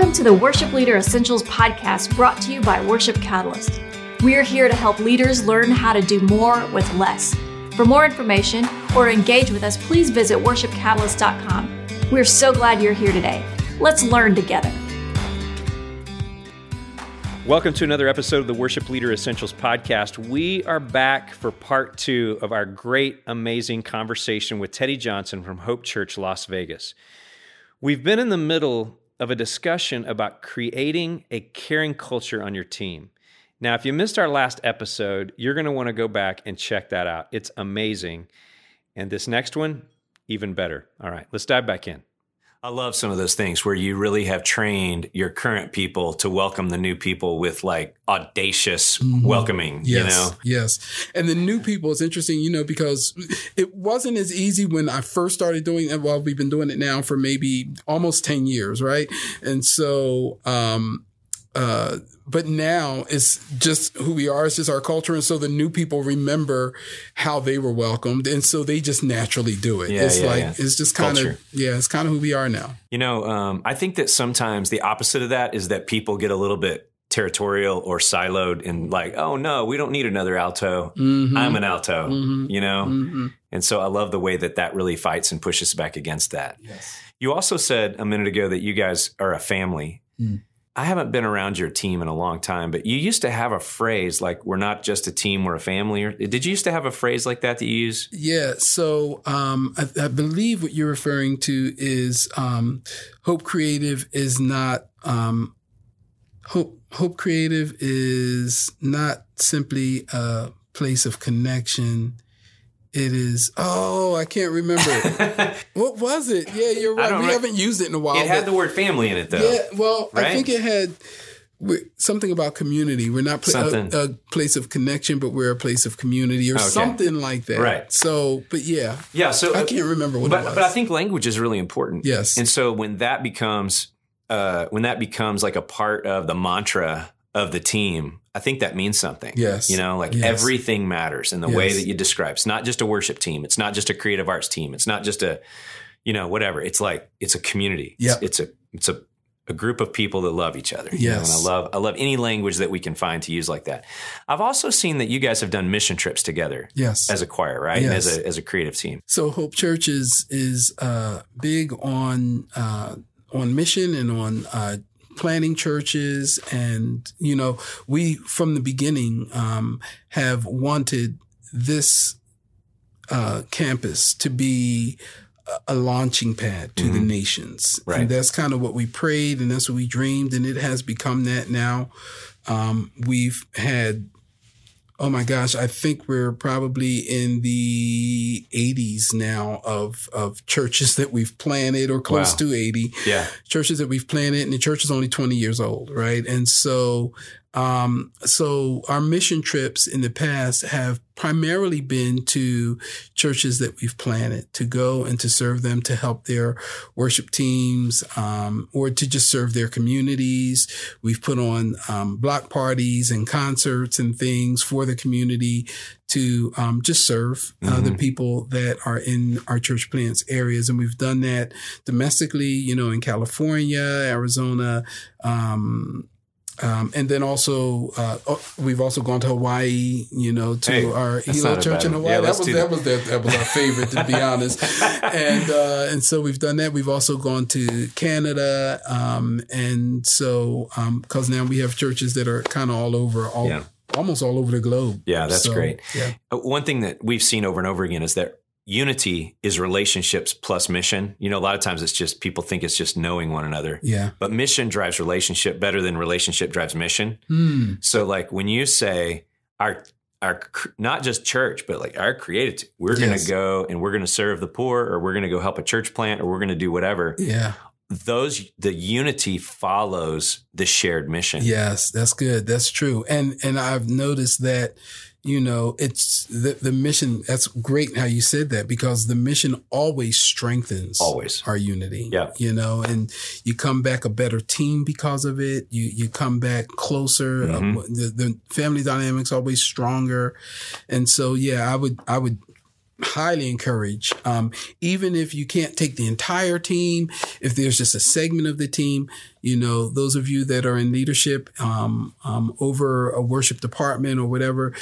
Welcome to the Worship Leader Essentials podcast brought to you by Worship Catalyst. We're here to help leaders learn how to do more with less. For more information or engage with us, please visit worshipcatalyst.com. We're so glad you're here today. Let's learn together. Welcome to another episode of the Worship Leader Essentials podcast. We are back for part two of our great, amazing conversation with Teddy Johnson from Hope Church, Las Vegas. We've been in the middle of a discussion about creating a caring culture on your team. Now, if you missed our last episode, you're going to want to go back and check that out. It's amazing. And this next one, even better. All right, let's dive back in. I love some of those things where you really have trained your current people to welcome the new people with like audacious mm-hmm. welcoming, yes, you know? Yes. And the new people is interesting, you know, because it wasn't as easy when I first started doing it. Well, we've been doing it now for maybe almost 10 years, right? And so, um, uh, but now it's just who we are. It's just our culture. And so the new people remember how they were welcomed. And so they just naturally do it. Yeah, it's yeah, like, yeah. it's just kind of, yeah, it's kind of who we are now. You know, um, I think that sometimes the opposite of that is that people get a little bit territorial or siloed and like, oh no, we don't need another alto. Mm-hmm. I'm an alto, mm-hmm. you know? Mm-hmm. And so I love the way that that really fights and pushes back against that. Yes. You also said a minute ago that you guys are a family. Mm. I haven't been around your team in a long time, but you used to have a phrase like "We're not just a team, we're a family." Did you used to have a phrase like that that you use? Yeah. So um, I, I, believe what you're referring to is um, Hope Creative is not um, Hope. Hope Creative is not simply a place of connection. It is. Oh, I can't remember. what was it? Yeah, you're right. We re- haven't used it in a while. It had the word family in it, though. Yeah. Well, right? I think it had something about community. We're not a, a, place of connection, but we're a place of community, or okay. something like that. Right. So, but yeah, yeah. So I can't remember what but, it was. But I think language is really important. Yes. And so when that becomes uh, when that becomes like a part of the mantra of the team, I think that means something. Yes. You know, like yes. everything matters in the yes. way that you describe. It's not just a worship team. It's not just a creative arts team. It's not just a, you know, whatever. It's like it's a community. Yeah. It's, it's, a it's a a group of people that love each other. Yes. Know? And I love I love any language that we can find to use like that. I've also seen that you guys have done mission trips together. Yes. As a choir, right? Yes. As a as a creative team. So Hope Church is is uh, big on uh, on mission and on uh, planting churches. And, you know, we from the beginning um, have wanted this uh, campus to be a launching pad to mm-hmm. the nations. Right. And that's kind of what we prayed and that's what we dreamed. And it has become that now. Um, we've had Oh my gosh, I think we're probably in the 80s now of of churches that we've planted or close wow. to 80. Yeah. Churches that we've planted and the church is only 20 years old, right? And so um, so our mission trips in the past have primarily been to churches that we've planted to go and to serve them, to help their worship teams, um, or to just serve their communities. We've put on um, block parties and concerts and things for the community to um, just serve uh, mm-hmm. the people that are in our church plants areas. And we've done that domestically, you know, in California, Arizona, um, and then also, uh, oh, we've also gone to Hawaii, you know, to hey, our Hilo Church in Hawaii. Yeah, that was that, that was that, that, was our favorite, to be honest. And uh, and so we've done that. We've also gone to Canada, um, and so because um, now we have churches that are kind of all over, all yeah. almost all over the globe. Yeah, that's so, great. Yeah. Uh, one thing that we've seen over and over again is that unity is relationships plus mission. You know, a lot of times it's just people think it's just knowing one another. Yeah. But mission drives relationship better than relationship drives mission. Mm. So like when you say our our not just church, but like our creative, we're yes. going to go and we're going to serve the poor, or we're going to go help a church plant, or we're going to do whatever. Yeah. Those the unity follows the shared mission. Yes, that's good. That's true. And and I've noticed that you know, it's the, the mission. That's great how you said that because the mission always strengthens always our unity. Yeah. You know, and you come back a better team because of it. You, you come back closer. Mm-hmm. The, the family dynamics always stronger. And so, yeah, I would, I would highly encourage, um, even if you can't take the entire team, if there's just a segment of the team, you know, those of you that are in leadership, um, um, over a worship department or whatever,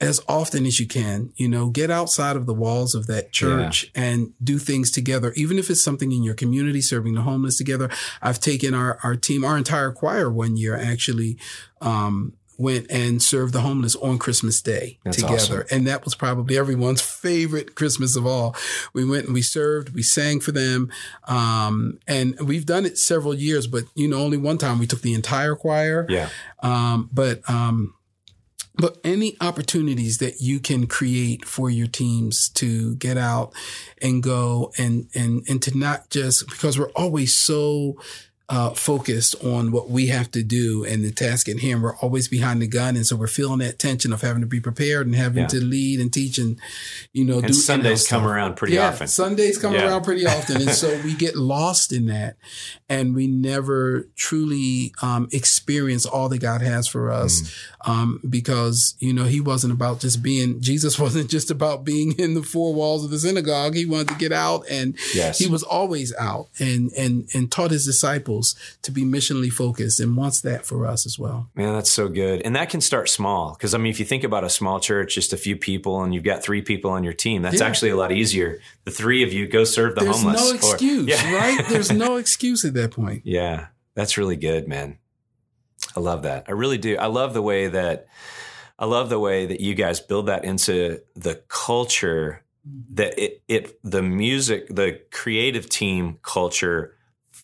as often as you can, you know, get outside of the walls of that church yeah. and do things together, even if it's something in your community, serving the homeless together. I've taken our, our team, our entire choir one year actually, um, went and served the homeless on Christmas Day That's together. Awesome. And that was probably everyone's favorite Christmas of all. We went and we served, we sang for them. Um, and we've done it several years, but you know, only one time we took the entire choir. Yeah. Um, but, um, but any opportunities that you can create for your teams to get out and go and and and to not just because we're always so uh, focused on what we have to do and the task at hand. We're always behind the gun, and so we're feeling that tension of having to be prepared and having yeah. to lead and teach and you know. And do Sundays come around pretty yeah, often. Sundays come yeah. around pretty often, and so we get lost in that, and we never truly um, experience all that God has for us, mm. um, because you know He wasn't about just being. Jesus wasn't just about being in the four walls of the synagogue. He wanted to get out, and yes. He was always out and and and taught His disciples to be missionally focused and wants that for us as well. Man, that's so good. And that can start small. Because, I mean, if you think about a small church, just a few people, and you've got three people on your team, that's yeah. actually a lot easier. The three of you go serve the There's homeless. There's no excuse, or, yeah. right? There's no excuse at that point. Yeah, that's really good, man. I love that. I really do. I love the way that. I love the way that you guys build that into the culture that it, it the music the creative team culture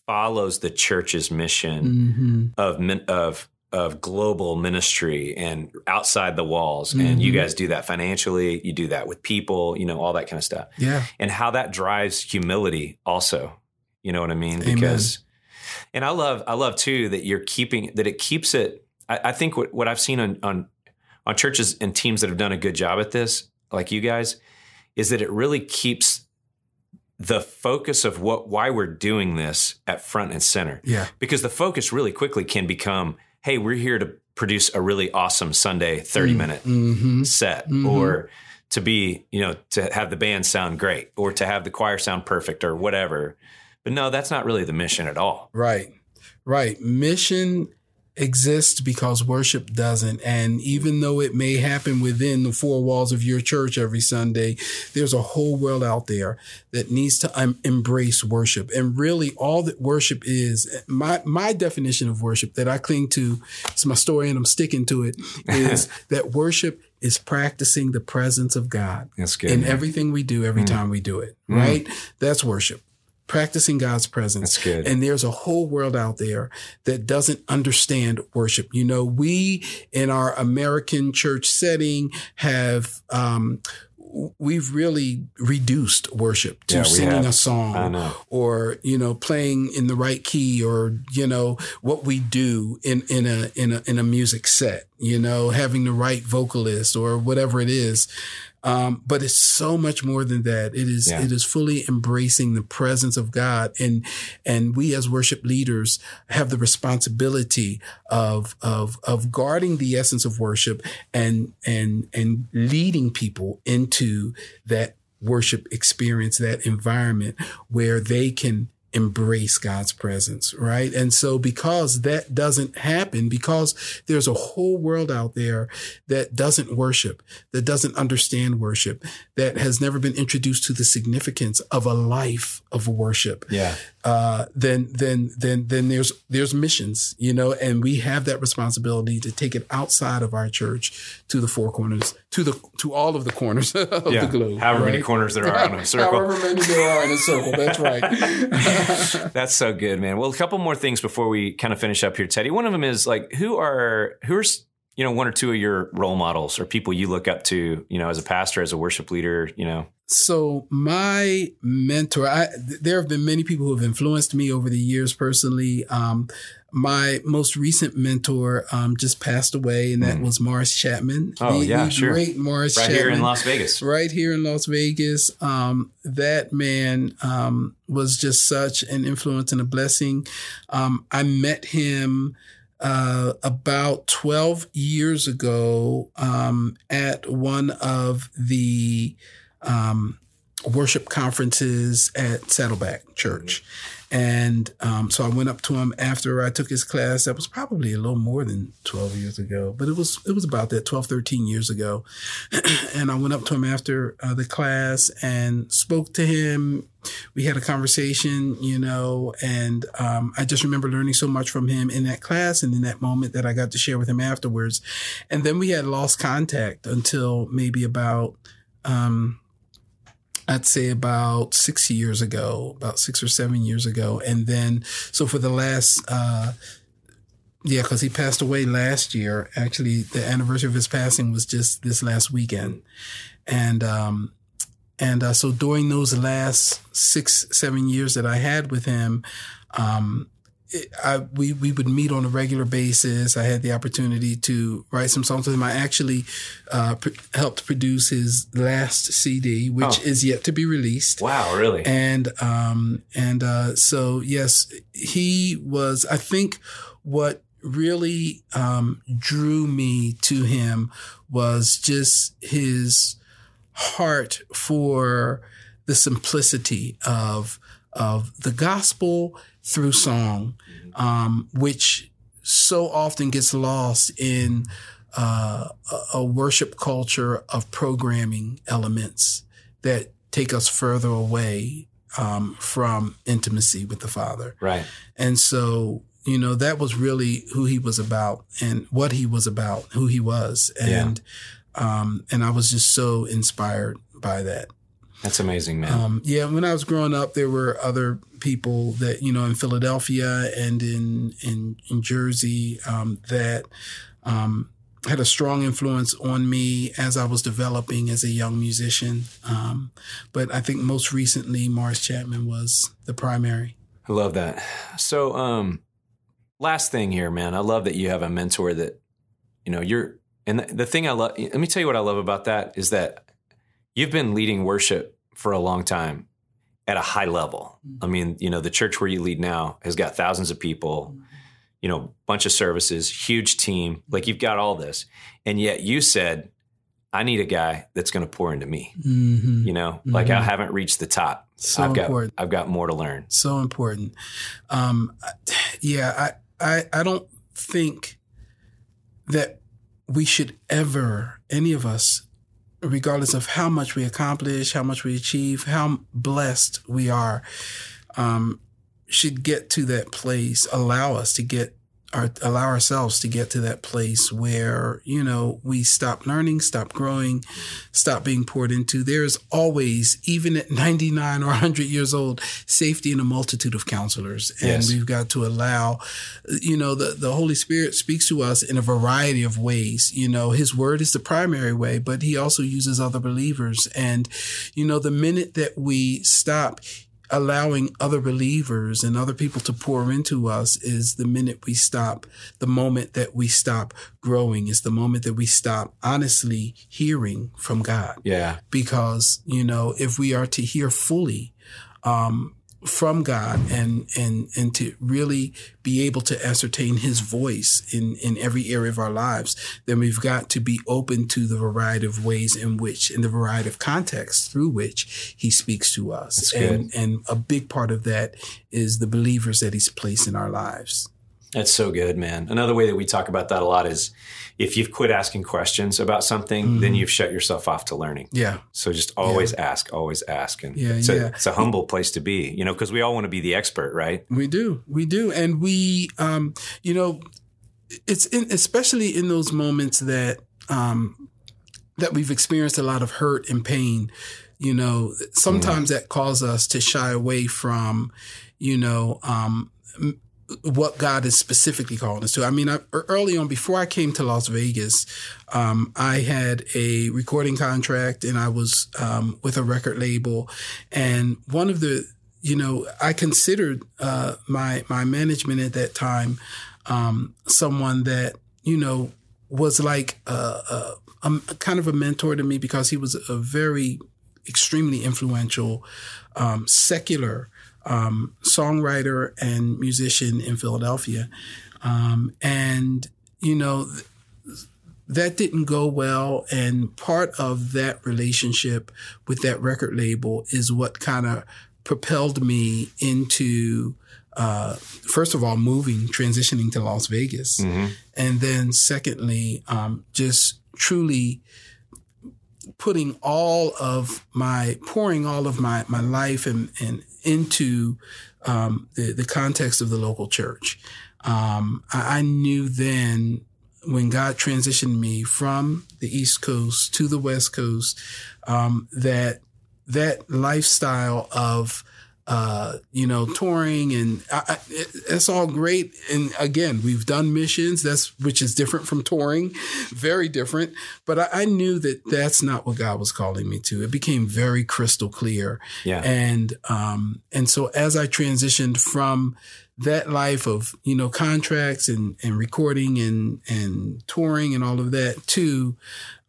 follows the church's mission mm-hmm. of of of global ministry and outside the walls mm-hmm. and you mm-hmm. guys do that financially you do that with people you know all that kind of stuff yeah and how that drives humility also you know what i mean Amen. because and i love i love too that you're keeping that it keeps it i, I think what, what i've seen on, on on churches and teams that have done a good job at this like you guys is that it really keeps the focus of what why we're doing this at front and center. Yeah. Because the focus really quickly can become, hey, we're here to produce a really awesome Sunday 30 mm, minute mm-hmm. set mm-hmm. or to be, you know, to have the band sound great or to have the choir sound perfect or whatever. But no, that's not really the mission at all. Right. Right. Mission exists because worship doesn't. And even though it may happen within the four walls of your church every Sunday, there's a whole world out there that needs to um, embrace worship. And really all that worship is, my, my definition of worship that I cling to, it's my story and I'm sticking to it, is that worship is practicing the presence of God good, in man. everything we do every mm. time we do it, mm. right? Mm. That's worship practicing God's presence. That's good. And there's a whole world out there that doesn't understand worship. You know, we in our American church setting have, um, we've really reduced worship to yeah, singing a song or you know playing in the right key or you know what we do in in a in a in a music set you know having the right vocalist or whatever it is um, but it's so much more than that. It is yeah. it is fully embracing the presence of God, and and we as worship leaders have the responsibility of of of guarding the essence of worship and and and leading people into that worship experience, that environment where they can embrace God's presence, right? And so because that doesn't happen, because there's a whole world out there that doesn't worship, that doesn't understand worship, that has never been introduced to the significance of a life of worship. Yeah. Uh, then, then, then, then there's, there's missions, you know, and we have that responsibility to take it outside of our church to the four corners, to the, to all of the corners of yeah. the globe. However right? many corners there are in a circle. However many there are in a circle. That's right. That's so good, man. Well, a couple more things before we kind of finish up here, Teddy. One of them is like, who are who's you know one or two of your role models or people you look up to, you know, as a pastor, as a worship leader, you know? So my mentor, I, there have been many people who have influenced me over the years personally. Um, my most recent mentor um, just passed away, and that mm. was Morris Chapman. Oh the, yeah, the sure. Great Morris right Chapman, here in Las Vegas. Right here in Las Vegas. Um, that man um, was just such an influence and a blessing. Um, I met him uh, about 12 years ago um, at one of the um, worship conferences at Saddleback Church. And um, so I went up to him after I took his class. That was probably a little more than 12 years ago, but it was it was about that 12, 13 years ago. and I went up to him after uh, the class and spoke to him. We had a conversation, you know, and um, I just remember learning so much from him in that class and in that moment that I got to share with him afterwards. And then we had lost contact until maybe about um, I'd say about six years ago, about six or seven years ago. And then, so for the last, uh, yeah, because he passed away last year. Actually, the anniversary of his passing was just this last weekend. And, um, and uh, so during those last six, seven years that I had with him, um, I, we we would meet on a regular basis. I had the opportunity to write some songs with him. I actually uh, pr- helped produce his last CD, which oh. is yet to be released. Wow, really? And um and uh, so yes, he was. I think what really um, drew me to him was just his heart for the simplicity of of the gospel through song, um, which so often gets lost in uh, a worship culture of programming elements that take us further away um, from intimacy with the Father. Right. And so, you know, that was really who he was about and what he was about, who he was. And, yeah. um, and I was just so inspired by that. That's amazing, man. Um, yeah, when I was growing up, there were other people that you know in Philadelphia and in in, in Jersey um, that um, had a strong influence on me as I was developing as a young musician. Um, but I think most recently, Morris Chapman was the primary. I love that. So, um, last thing here, man. I love that you have a mentor that you know you're. And the, the thing I love, let me tell you what I love about that is that you've been leading worship for a long time at a high level. Mm-hmm. I mean, you know, the church where you lead now has got thousands of people, mm-hmm. you know, bunch of services, huge team. Like you've got all this. And yet you said, I need a guy that's going to pour into me. Mm-hmm. You know, mm-hmm. like I haven't reached the top. So I've important. got I've got more to learn. So important. Um, yeah, I, I I don't think that we should ever any of us regardless of how much we accomplish, how much we achieve, how blessed we are, um, should get to that place, allow us to get our, allow ourselves to get to that place where, you know, we stop learning, stop growing, stop being poured into. There's always, even at 99 or 100 years old, safety in a multitude of counselors. And yes. we've got to allow, you know, the, the Holy Spirit speaks to us in a variety of ways. You know, his word is the primary way, but he also uses other believers. And, you know, the minute that we stop allowing other believers and other people to pour into us is the minute we stop, the moment that we stop growing is the moment that we stop honestly hearing from God. Yeah. Because, you know, if we are to hear fully, um, from God and and and to really be able to ascertain his voice in in every area of our lives then we've got to be open to the variety of ways in which in the variety of contexts through which he speaks to us. And and a big part of that is the believers that he's placed in our lives that's so good man another way that we talk about that a lot is if you've quit asking questions about something, mm-hmm. then you've shut yourself off to learning. Yeah. So just always yeah. ask, always ask. And yeah, it's, a, yeah. it's a humble place to be, you know, because we all want to be the expert, right? We do. We do. And we, um, you know, it's in, especially in those moments that, um, that we've experienced a lot of hurt and pain, you know, sometimes mm-hmm. that causes us to shy away from, you know, um, what God is specifically calling us to. I mean, I, early on, before I came to Las Vegas, um, I had a recording contract and I was um, with a record label. And one of the, you know, I considered uh, my my management at that time um, someone that you know was like a, a, a, kind of a mentor to me because he was a very extremely influential um, secular um, songwriter and musician in Philadelphia. Um, and, you know, that didn't go well. And part of that relationship with that record label is what kind of propelled me into, uh, first of all, moving, transitioning to Las Vegas. Mm-hmm. And then secondly, um, just truly putting all of my, pouring all of my, my life and, and into, um, the, the context of the local church. Um, I, I knew then when God transitioned me from the East Coast to the West Coast, um, that that lifestyle of uh, you know, touring and I, I, it's all great. And again, we've done missions. That's which is different from touring, very different. But I, I, knew that that's not what God was calling me to. It became very crystal clear. Yeah. And um, and so as I transitioned from that life of you know contracts and and recording and and touring and all of that to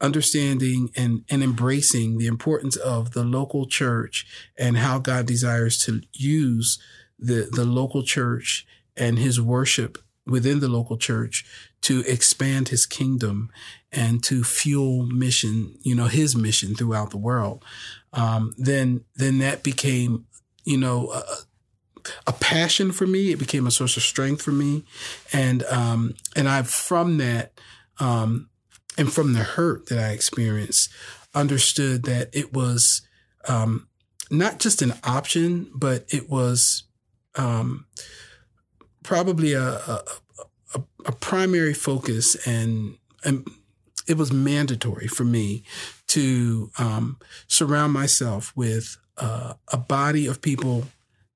understanding and, and embracing the importance of the local church and how God desires to use the, the local church and his worship within the local church to expand his kingdom and to fuel mission, you know, his mission throughout the world. Um, then, then that became, you know, a, a, passion for me. It became a source of strength for me. And, um, and I, from that, um, and from the hurt that I experienced, understood that it was um, not just an option, but it was um, probably a, a, a, primary focus, and, and it was mandatory for me to um, surround myself with uh, a body of people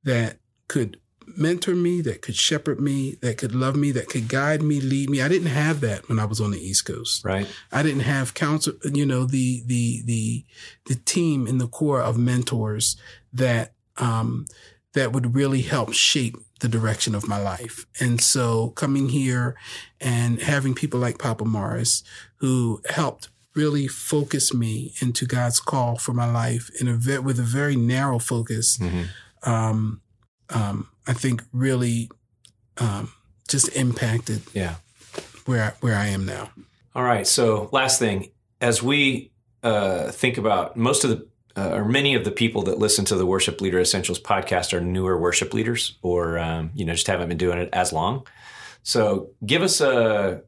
that could mentor me, that could shepherd me, that could love me, that could guide me, lead me. I didn't have that when I was on the East Coast. Right. I didn't have counsel, you know, the the the the team in the core of mentors that um that would really help shape the direction of my life. And so coming here and having people like Papa Morris who helped really focus me into God's call for my life in a ve- with a very narrow focus. Mm-hmm. Um, um, I think really um, just impacted yeah where I, where I am now. All right. So last thing, as we uh, think about most of the uh, or many of the people that listen to the Worship Leader Essentials podcast are newer worship leaders, or um, you know just haven't been doing it as long. So give us a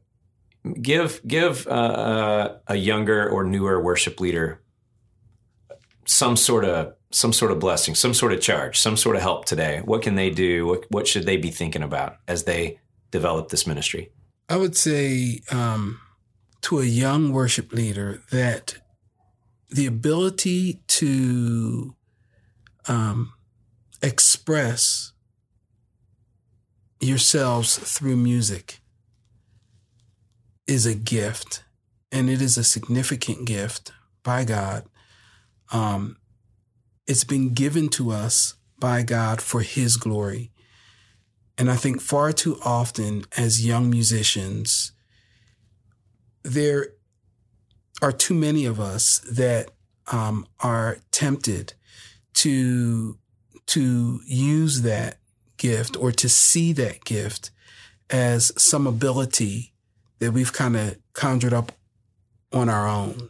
give give uh, a younger or newer worship leader some sort of some sort of blessing, some sort of charge, some sort of help today? What can they do? What, what should they be thinking about as they develop this ministry? I would say um, to a young worship leader that the ability to um, express yourselves through music is a gift, and it is a significant gift by God. Um, it's been given to us by God for His glory. And I think far too often as young musicians, there are too many of us that um, are tempted to to use that gift or to see that gift as some ability that we've kind of conjured up on our own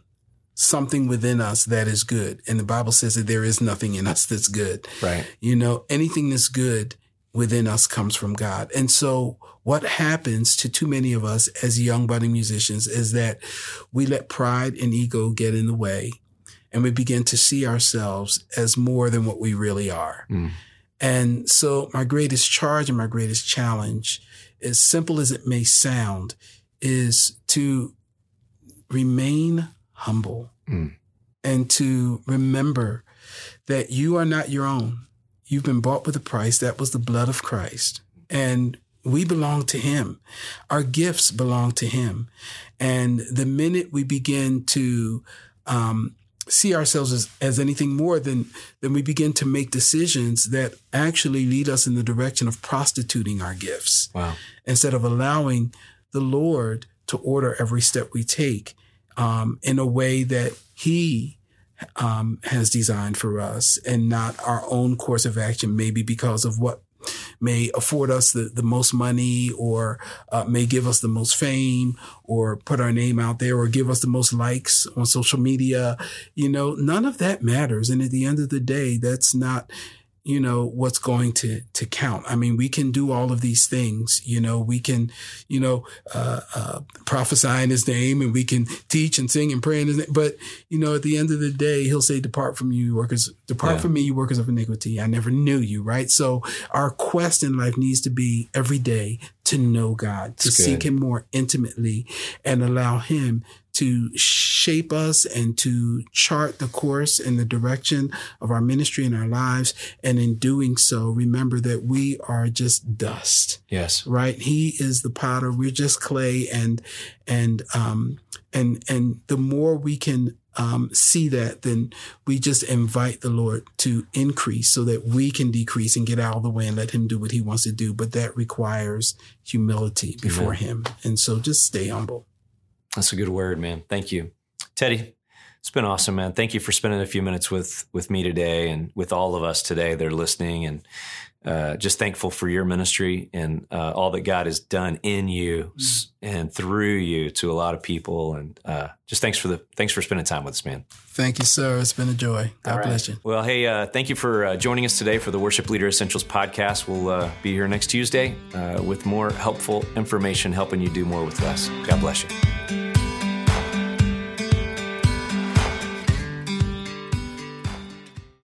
something within us that is good. And the Bible says that there is nothing in us that's good. Right. You know, anything that's good within us comes from God. And so what happens to too many of us as young budding musicians is that we let pride and ego get in the way and we begin to see ourselves as more than what we really are. Mm. And so my greatest charge and my greatest challenge, as simple as it may sound, is to remain humble mm. and to remember that you are not your own. You've been bought with a price. That was the blood of Christ. And we belong to him. Our gifts belong to him. And the minute we begin to, um, see ourselves as, as anything more than, then we begin to make decisions that actually lead us in the direction of prostituting our gifts. Wow. Instead of allowing the Lord to order every step we take um, in a way that He um, has designed for us and not our own course of action, maybe because of what may afford us the, the most money or uh, may give us the most fame or put our name out there or give us the most likes on social media. You know, none of that matters. And at the end of the day, that's not you know, what's going to, to count. I mean, we can do all of these things, you know, we can, you know, uh, uh, prophesy in his name and we can teach and sing and pray in his name. But, you know, at the end of the day, he'll say, depart from you workers, depart yeah. from me, you workers of iniquity. I never knew you, right? So our quest in life needs to be every day to know God, to seek him more intimately and allow him to shape us and to chart the course and the direction of our ministry and our lives. And in doing so, remember that we are just dust. Yes. Right. He is the potter. We're just clay. And, and, um, and, and the more we can um, see that, then we just invite the Lord to increase so that we can decrease and get out of the way and let Him do what He wants to do. But that requires humility before Amen. Him. And so just stay humble. That's a good word, man. Thank you. Teddy, it's been awesome, man. Thank you for spending a few minutes with with me today and with all of us today that are listening and uh, just thankful for your ministry and uh, all that God has done in you and through you to a lot of people. And uh, just thanks for the thanks for spending time with us, man. Thank you, sir. It's been a joy. God right. bless you. Well, hey, uh, thank you for uh, joining us today for the Worship Leader Essentials podcast. We'll uh, be here next Tuesday with more helpful information, helping you do more with less. God bless you.